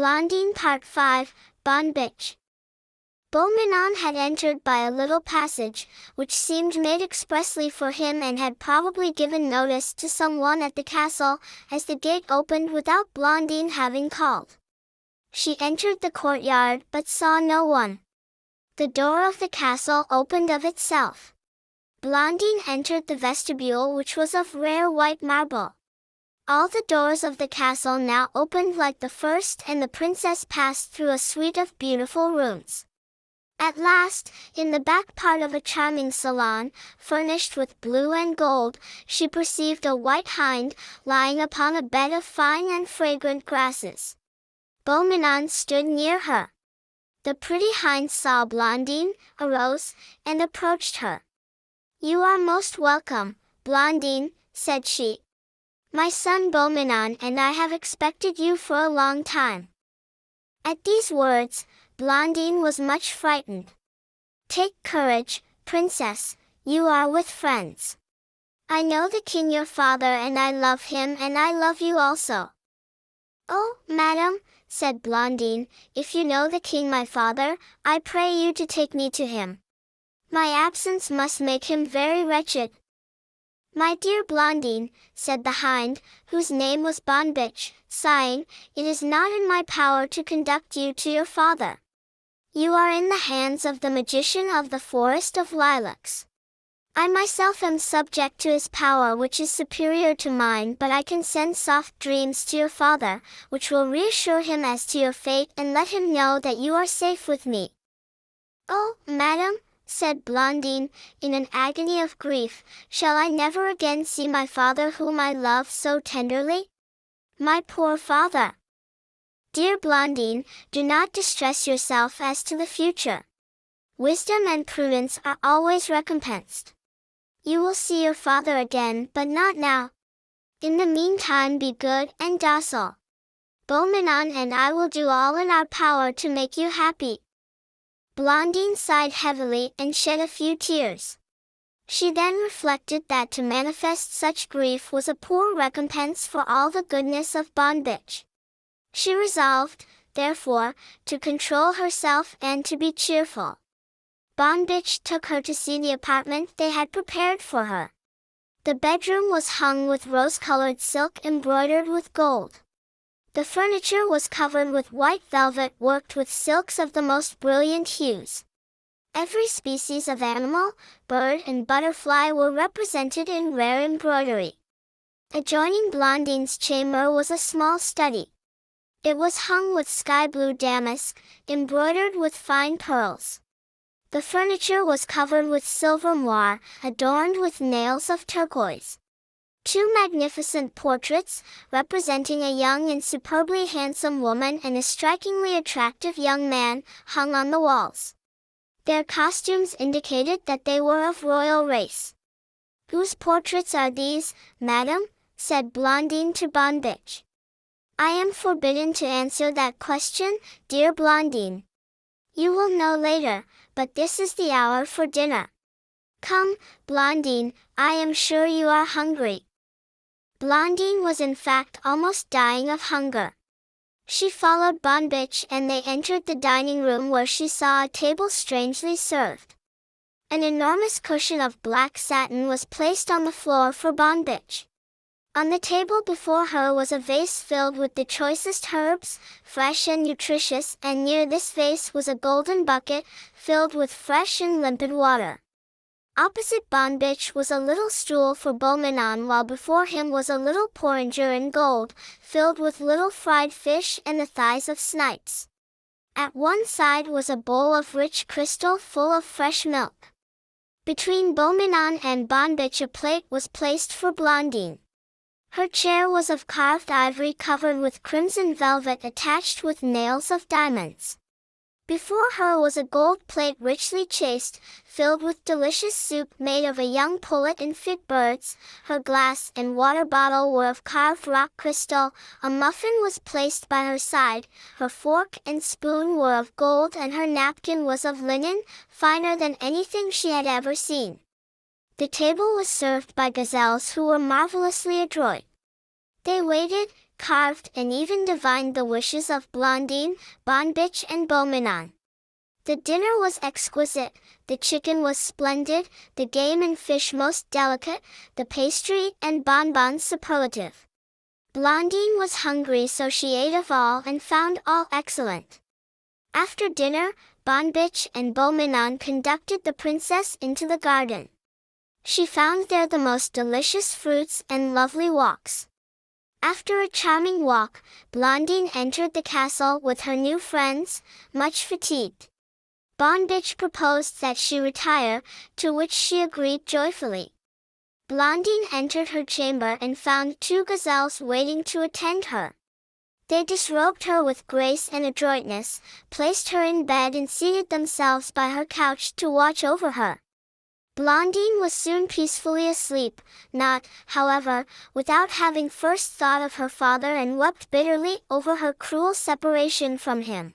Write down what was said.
Blondine Part 5, Bonne Biche. Beaumanon had entered by a little passage, which seemed made expressly for him and had probably given notice to some one at the castle, as the gate opened without Blondine having called. She entered the courtyard but saw no one. The door of the castle opened of itself. Blondine entered the vestibule which was of rare white marble. All the doors of the castle now opened like the first and the princess passed through a suite of beautiful rooms. At last, in the back part of a charming salon, furnished with blue and gold, she perceived a white hind, lying upon a bed of fine and fragrant grasses. Beaumanon stood near her. The pretty hind saw Blondine, arose, and approached her. You are most welcome, Blondine, said she. My son Beaumanon and I have expected you for a long time. At these words, Blondine was much frightened. Take courage, princess, you are with friends. I know the king your father and I love him and I love you also. Oh, madam, said Blondine, if you know the king my father, I pray you to take me to him. My absence must make him very wretched, my dear Blondine, said the hind, whose name was Bonne Biche, sighing, it is not in my power to conduct you to your father. You are in the hands of the magician of the forest of lilacs. I myself am subject to his power which is superior to mine but I can send soft dreams to your father, which will reassure him as to your fate and let him know that you are safe with me. Oh, madam, said Blondine, in an agony of grief, shall I never again see my father whom I love so tenderly? My poor father! Dear Blondine, do not distress yourself as to the future. Wisdom and prudence are always recompensed. You will see your father again, but not now. In the meantime be good and docile. Beaumanon and I will do all in our power to make you happy. Blondine sighed heavily and shed a few tears. She then reflected that to manifest such grief was a poor recompense for all the goodness of Bonne Biche. She resolved, therefore, to control herself and to be cheerful. Bonne Biche took her to see the apartment they had prepared for her. The bedroom was hung with rose-colored silk embroidered with gold. The furniture was covered with white velvet worked with silks of the most brilliant hues. Every species of animal, bird and butterfly were represented in rare embroidery. Adjoining Blondine's chamber was a small study. It was hung with sky blue damask, embroidered with fine pearls. The furniture was covered with silver moire, adorned with nails of turquoise. Two magnificent portraits, representing a young and superbly handsome woman and a strikingly attractive young man, hung on the walls. Their costumes indicated that they were of royal race. Whose portraits are these, madam? said Blondine to Bonne Biche. I am forbidden to answer that question, dear Blondine. You will know later, but this is the hour for dinner. Come, Blondine, I am sure you are hungry. Blondine was in fact almost dying of hunger. She followed Bonne Biche and they entered the dining room where she saw a table strangely served. An enormous cushion of black satin was placed on the floor for Bonne Biche. On the table before her was a vase filled with the choicest herbs, fresh and nutritious, and near this vase was a golden bucket, filled with fresh and limpid water. Opposite Bonne Biche was a little stool for Beaumanon while before him was a little porringer in gold, filled with little fried fish and the thighs of snipes. At one side was a bowl of rich crystal full of fresh milk. Between Beaumanon and Bonne Biche a plate was placed for Blondine. Her chair was of carved ivory covered with crimson velvet attached with nails of diamonds. Before her was a gold plate richly chased, filled with delicious soup made of a young pullet and fig birds. Her glass and water bottle were of carved rock crystal. A muffin was placed by her side. Her fork and spoon were of gold and her napkin was of linen, finer than anything she had ever seen. The table was served by gazelles who were marvelously adroit. They waited, carved and even divined the wishes of Blondine, Bonne Biche and Beaumanon. The dinner was exquisite, the chicken was splendid, the game and fish most delicate, the pastry and bonbons superlative. Blondine was hungry so she ate of all and found all excellent. After dinner, Bonne Biche and Beaumanon conducted the princess into the garden. She found there the most delicious fruits and lovely walks. After a charming walk, Blondine entered the castle with her new friends, much fatigued. Bonne Biche proposed that she retire, to which she agreed joyfully. Blondine entered her chamber and found two gazelles waiting to attend her. They disrobed her with grace and adroitness, placed her in bed and seated themselves by her couch to watch over her. Blondine was soon peacefully asleep, not, however, without having first thought of her father and wept bitterly over her cruel separation from him.